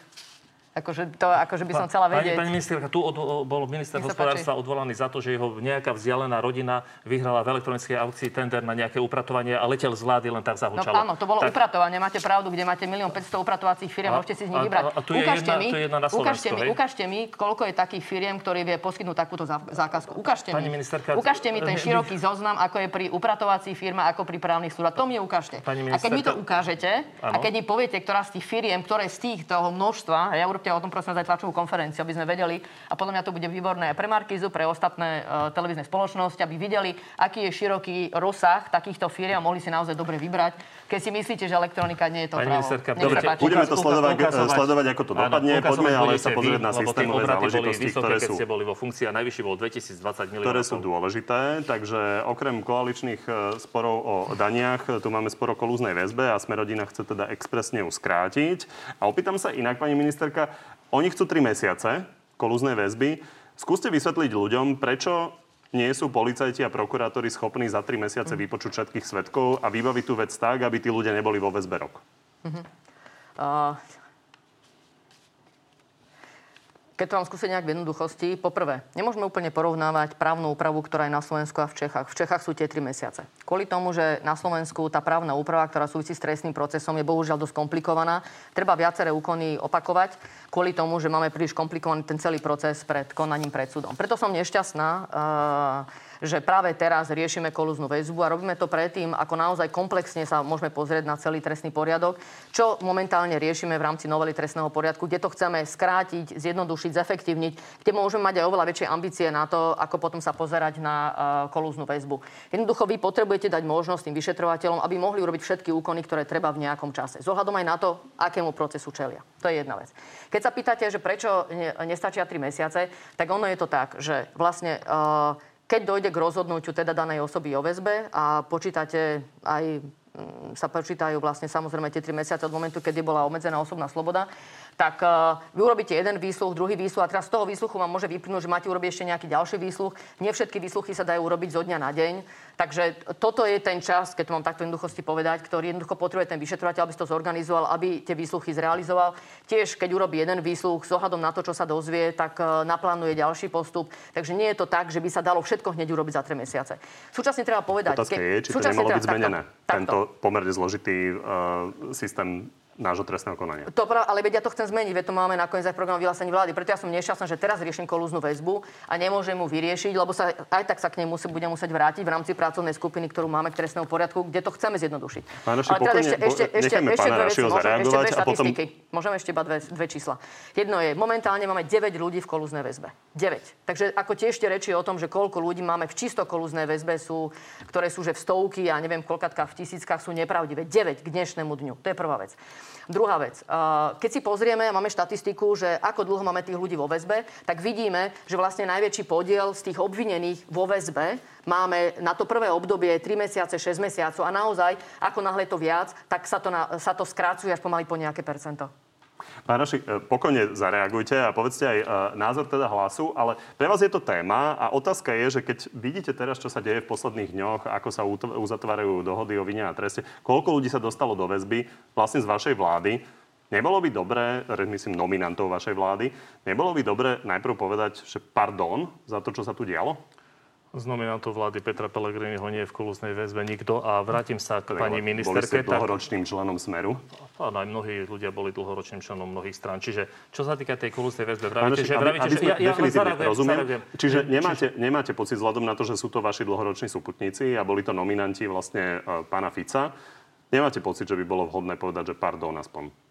Akože, to, akože by som chcela vedieť. Pani, pani ministerka, tu od, bol minister hospodárstva odvolaný za to, že jeho nejaká vzdialená rodina vyhrala v elektronickej aukcii tender na nejaké upratovanie a letel z vlády len tak zahučalo. No áno, to bolo tak... upratovanie, máte pravdu, kde máte 1 500 upratovacích firiem, môžete si z nich vybrať. A, a, a tu je ukážte, jedna, mi, tu je jedna na ukážte, mi, ukážte mi, koľko je takých firiem, ktorí vie poskytnúť takúto zákazku. Ukážte pani mi. Ministerka, ukážte mi ten široký zoznam, ako je pri upratovací firma, ako pri právnych súdach. To mi ukážte. Pani a keď mi to ukážete, ano. a keď mi poviete, ktorá z tých firiem, ktoré z tých toho množstva, ja urobte o tom prosím aj tlačovú konferenciu, aby sme vedeli, a podľa mňa to bude výborné pre Markizu, pre ostatné uh, televízne spoločnosti, aby videli, aký je široký rozsah takýchto firiem a mohli si naozaj dobre vybrať. Keď si myslíte, že elektronika nie je to Pani ministerka, dobre, budeme to sledovať, ukazovať, sledovať, ako to dopadne. Poďme ale sa pozrieť na systémové záležitosti, ktoré sú... ste boli vo funkcii a najvyšší bol 2020 miliónov. Ktoré sú dôležité, takže okrem koaličných e, sporov o daniach, tu máme sporo kolúznej väzbe a Smerodina chce teda expresne ju skrátiť. A opýtam sa inak, pani ministerka, oni chcú 3 mesiace kolúznej väzby. Skúste vysvetliť ľuďom, prečo nie sú policajti a prokurátori schopní za 3 mesiace mm. vypočuť všetkých svetkov a vybaviť tú vec tak, aby tí ľudia neboli vo väzbe rok. Uh-huh. Uh, keď to mám skúsiť nejak v jednoduchosti, poprvé, nemôžeme úplne porovnávať právnu úpravu, ktorá je na Slovensku a v Čechách. V Čechách sú tie tri mesiace. Kvôli tomu, že na Slovensku tá právna úprava, ktorá súvisí s trestným procesom, je bohužiaľ dosť komplikovaná. Treba viaceré úkony opakovať kvôli tomu, že máme príliš komplikovaný ten celý proces pred konaním pred súdom. Preto som nešťastná. Uh, že práve teraz riešime kolúznu väzbu a robíme to predtým, ako naozaj komplexne sa môžeme pozrieť na celý trestný poriadok, čo momentálne riešime v rámci novely trestného poriadku, kde to chceme skrátiť, zjednodušiť, zefektívniť, kde môžeme mať aj oveľa väčšie ambície na to, ako potom sa pozerať na uh, kolúznu väzbu. Jednoducho vy potrebujete dať možnosť tým vyšetrovateľom, aby mohli urobiť všetky úkony, ktoré treba v nejakom čase. Zohľadom aj na to, akému procesu čelia. To je jedna vec. Keď sa pýtate, že prečo nestačia 3 mesiace, tak ono je to tak, že vlastne uh, keď dojde k rozhodnutiu teda danej osoby o väzbe a počítate aj mm, sa počítajú vlastne samozrejme tie 3 mesiace od momentu, kedy bola obmedzená osobná sloboda, tak uh, vy urobíte jeden výsluch, druhý výsluch a teraz z toho výsluchu vám môže vyplynúť, že máte urobiť ešte nejaký ďalší výsluch. Nie všetky výsluchy sa dajú urobiť zo dňa na deň. Takže toto je ten čas, keď to mám takto jednoduchosti povedať, ktorý jednoducho potrebuje ten vyšetrovateľ, aby si to zorganizoval, aby tie výsluchy zrealizoval. Tiež, keď urobí jeden výsluch s ohľadom na to, čo sa dozvie, tak uh, naplánuje ďalší postup. Takže nie je to tak, že by sa dalo všetko hneď urobiť za 3 mesiace. Súčasne treba povedať... Otázka je, či to nemalo byť zmenené. Takto, Tento pomerne zložitý uh, systém nášho trestného konania. To prav, ale vedia, ja to chcem zmeniť, veď to máme nakoniec aj program vyhlásení vlády. Preto ja som nešťastná, že teraz riešim kolúznu väzbu a nemôžem mu vyriešiť, lebo sa aj tak sa k nej musí, bude musieť vrátiť v rámci pracovnej skupiny, ktorú máme k trestnému poriadku, kde to chceme zjednodušiť. Pán Raši, ale teraz ešte, ešte, ešte, ešte dve veci, môžem, ešte dve štatistiky. Potom... Môžem ešte iba dve, dve čísla. Jedno je, momentálne máme 9 ľudí v kolúznej väzbe. 9. Takže ako tiež tie reči o tom, že koľko ľudí máme v čisto kolúznej väzbe sú, ktoré sú že v stovky a neviem koľkatka v tisíckach sú nepravdivé. 9 k dnešnému dňu. To je prvá vec. Druhá vec. Keď si pozrieme, máme štatistiku, že ako dlho máme tých ľudí vo väzbe, tak vidíme, že vlastne najväčší podiel z tých obvinených vo väzbe máme na to prvé obdobie 3 mesiace, 6 mesiacov a naozaj, ako náhle to viac, tak sa to, na, sa to skrácuje až pomaly po nejaké percento. Pán Rašik, e, pokojne zareagujte a povedzte aj e, názor teda hlasu, ale pre vás je to téma a otázka je, že keď vidíte teraz, čo sa deje v posledných dňoch, ako sa uzatvárajú dohody o vine a treste, koľko ľudí sa dostalo do väzby vlastne z vašej vlády, Nebolo by dobré, myslím nominantov vašej vlády, nebolo by dobré najprv povedať, že pardon za to, čo sa tu dialo? Z nominantov vlády Petra Pellegriniho nie je v kolúznej väzbe nikto. A vrátim sa k pani ministerke. Boli ste dlhoročným členom Smeru? Áno, aj mnohí ľudia boli dlhoročným členom mnohých strán. Čiže čo sa týka tej kolúznej väzbe, vravíte, že... Vravíte, aby, že ja, ja zareagujem, rozumiem. Zareagujem. Čiže nemáte, nemáte pocit vzhľadom na to, že sú to vaši dlhoroční súputníci a boli to nominanti vlastne uh, pána Fica, nemáte pocit, že by bolo vhodné povedať, že pardon aspoň?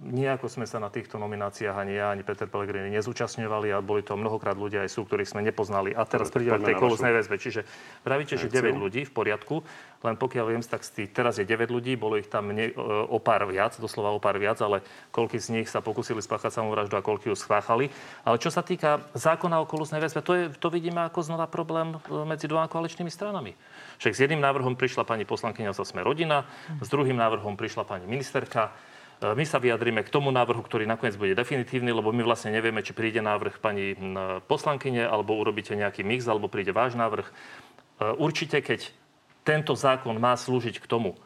Nijako sme sa na týchto nomináciách ani ja, ani Peter Pellegrini nezúčastňovali a boli to mnohokrát ľudia aj sú, ktorých sme nepoznali. A teraz príde k tej kolúznej väzbe. Čiže pravíte, že 9 ľudí v poriadku, len pokiaľ viem, tak tých, teraz je 9 ľudí, bolo ich tam ne, o pár viac, doslova o pár viac, ale koľky z nich sa pokúsili spáchať samovraždu a koľky ju schváchali. Ale čo sa týka zákona o kolúznej väzbe, to, je, to vidíme ako znova problém e, medzi dvoma koaličnými stranami. Však s jedným návrhom prišla pani poslankyňa sa Sme rodina, s druhým návrhom prišla pani ministerka my sa vyjadrime k tomu návrhu, ktorý nakoniec bude definitívny, lebo my vlastne nevieme, či príde návrh pani poslankyne, alebo urobíte nejaký mix, alebo príde váš návrh. E, určite, keď tento zákon má slúžiť k tomu,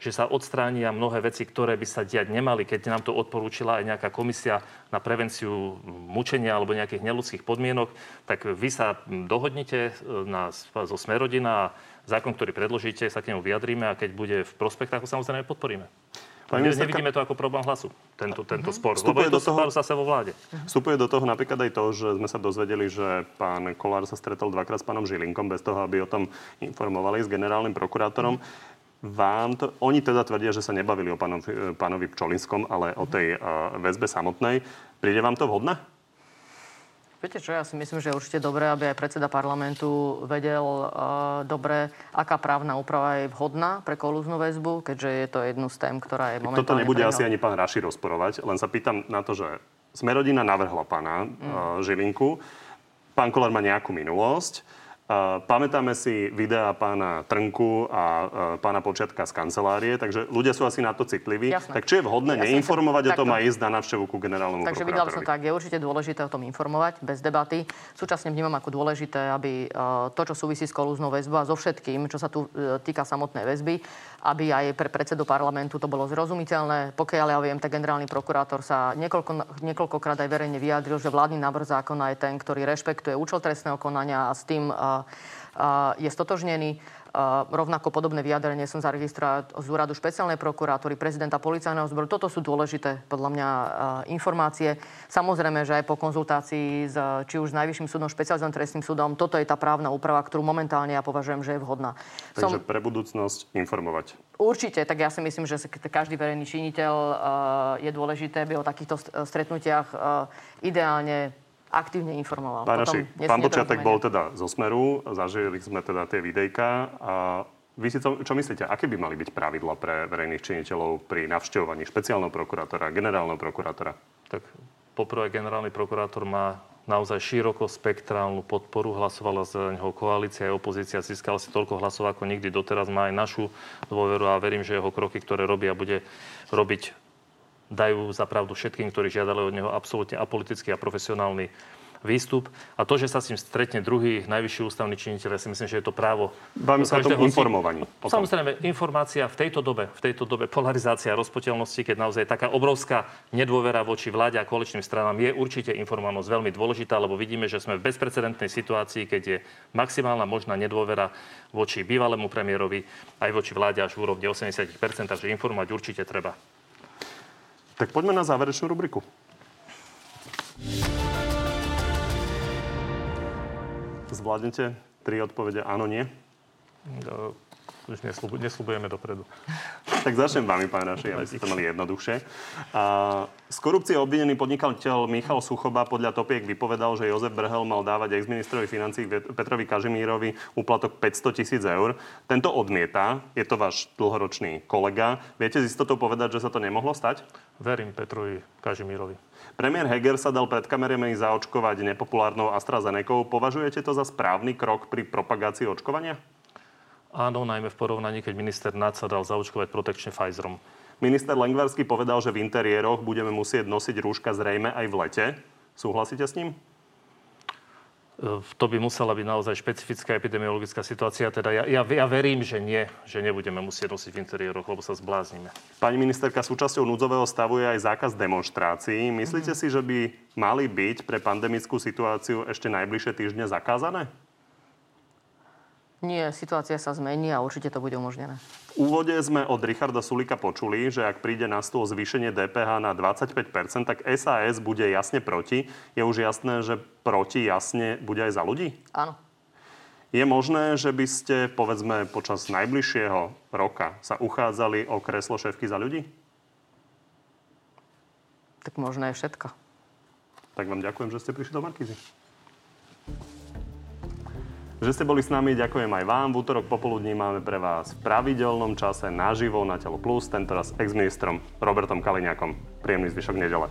že sa odstránia mnohé veci, ktoré by sa diať nemali, keď nám to odporúčila aj nejaká komisia na prevenciu mučenia alebo nejakých neludských podmienok, tak vy sa dohodnite e, na, zo Smerodina a zákon, ktorý predložíte, sa k nemu vyjadríme a keď bude v ho samozrejme podporíme. Pani ministerka... Nevidíme to ako problém hlasu, tento, tento spor. Vstupuje Lebo do toho, spor zase vo vláde. Vstupuje do toho napríklad aj to, že sme sa dozvedeli, že pán Kolár sa stretol dvakrát s pánom Žilinkom bez toho, aby o tom informovali s generálnym prokurátorom. Vám to, oni teda tvrdia, že sa nebavili o pánovi, pánovi Pčolinskom, ale o tej uh, väzbe samotnej. Príde vám to vhodné? Viete čo, ja si myslím, že je určite dobré, aby aj predseda parlamentu vedel uh, dobre, aká právna úprava je vhodná pre kolúznu väzbu, keďže je to jednu z tém, ktorá je momentálne... Toto nebude asi ani pán Raši rozporovať, len sa pýtam na to, že Smerodina navrhla pána mm. uh, Žilinku, pán Kolár má nejakú minulosť, Pamätáme si videa pána Trnku a pána Počiatka z kancelárie, takže ľudia sú asi na to citliví. Jasne. Tak či je vhodné Jasne, neinformovať o tom a ísť na návštevu ku generálnemu Takže vydal som tak, je určite dôležité o tom informovať bez debaty. Súčasne vnímam ako dôležité, aby to, čo súvisí s kolúznou väzbou a so všetkým, čo sa tu e, týka samotnej väzby, aby aj pre predsedu parlamentu to bolo zrozumiteľné. Pokiaľ ja viem, tak generálny prokurátor sa niekoľko, niekoľkokrát aj verejne vyjadril, že vládny návrh zákona je ten, ktorý rešpektuje účel trestného konania a s tým je stotožnený. Rovnako podobné vyjadrenie som zaregistroval z úradu špeciálnej prokurátory, prezidenta policajného zboru. Toto sú dôležité podľa mňa informácie. Samozrejme, že aj po konzultácii s, či už s Najvyšším súdom, špeciálnym trestným súdom, toto je tá právna úprava, ktorú momentálne ja považujem, že je vhodná. Takže som... pre budúcnosť informovať. Určite, tak ja si myslím, že každý verejný činiteľ je dôležité, aby o takýchto stretnutiach ideálne aktívne informoval. Pán, Raši, pán Počiatek bol teda zo Smeru, zažili sme teda tie videjka a vy si to, čo myslíte, aké by mali byť pravidla pre verejných činiteľov pri navštevovaní špeciálneho prokurátora, generálneho prokurátora? Tak poprvé generálny prokurátor má naozaj široko spektrálnu podporu. Hlasovala za neho koalícia a opozícia. Získal si toľko hlasov ako nikdy doteraz. Má aj našu dôveru a verím, že jeho kroky, ktoré robí a bude robiť dajú za pravdu všetkým, ktorí žiadali od neho absolútne apolitický a profesionálny výstup. A to, že sa s ním stretne druhý najvyšší ústavný činiteľ, ja si myslím, že je to právo. Bavíme sa o tom informovaní. Samozrejme, informácia v tejto dobe, v tejto dobe polarizácia rozpoteľnosti, keď naozaj taká obrovská nedôvera voči vláde a koaličným stranám, je určite informovanosť veľmi dôležitá, lebo vidíme, že sme v bezprecedentnej situácii, keď je maximálna možná nedôvera voči bývalému premiérovi aj voči vláde až v úrovni 80%, takže informovať určite treba. Tak poďme na záverečnú rubriku. Zvládnete tri odpovede áno, nie? Už neslubujeme dopredu. *laughs* Tak začnem vami, pán Raši, aby ste to mali jednoduchšie. A, z korupcie obvinený podnikateľ Michal Suchoba podľa Topiek vypovedal, že Jozef Brhel mal dávať ex-ministrovi financí Petrovi Kažimírovi úplatok 500 tisíc eur. Tento odmieta, je to váš dlhoročný kolega. Viete z istotou povedať, že sa to nemohlo stať? Verím Petrovi Kažimírovi. Premiér Heger sa dal pred kamerami zaočkovať nepopulárnou AstraZeneca. Považujete to za správny krok pri propagácii očkovania? Áno, najmä v porovnaní, keď minister Naď sa dal zaočkovať protekčne Pfizerom. Minister Lengvarsky povedal, že v interiéroch budeme musieť nosiť rúška zrejme aj v lete. Súhlasíte s ním? E, to by musela byť naozaj špecifická epidemiologická situácia. Teda ja, ja, ja verím, že nie, že nebudeme musieť nosiť v interiéroch, lebo sa zbláznime. Pani ministerka, súčasťou núdzového stavu je aj zákaz demonstrácií. Myslíte mm. si, že by mali byť pre pandemickú situáciu ešte najbližšie týždne zakázané? Nie, situácia sa zmení a určite to bude umožnené. V úvode sme od Richarda Sulika počuli, že ak príde na stôl zvýšenie DPH na 25%, tak SAS bude jasne proti. Je už jasné, že proti jasne bude aj za ľudí? Áno. Je možné, že by ste, povedzme, počas najbližšieho roka sa uchádzali o kreslo šéfky za ľudí? Tak možno je všetko. Tak vám ďakujem, že ste prišli do Markízy. Že ste boli s nami, ďakujem aj vám. V útorok popoludní máme pre vás v pravidelnom čase naživo na Telo Plus, tentoraz ex-ministrom Robertom Kaliňakom. Príjemný zvyšok nedele.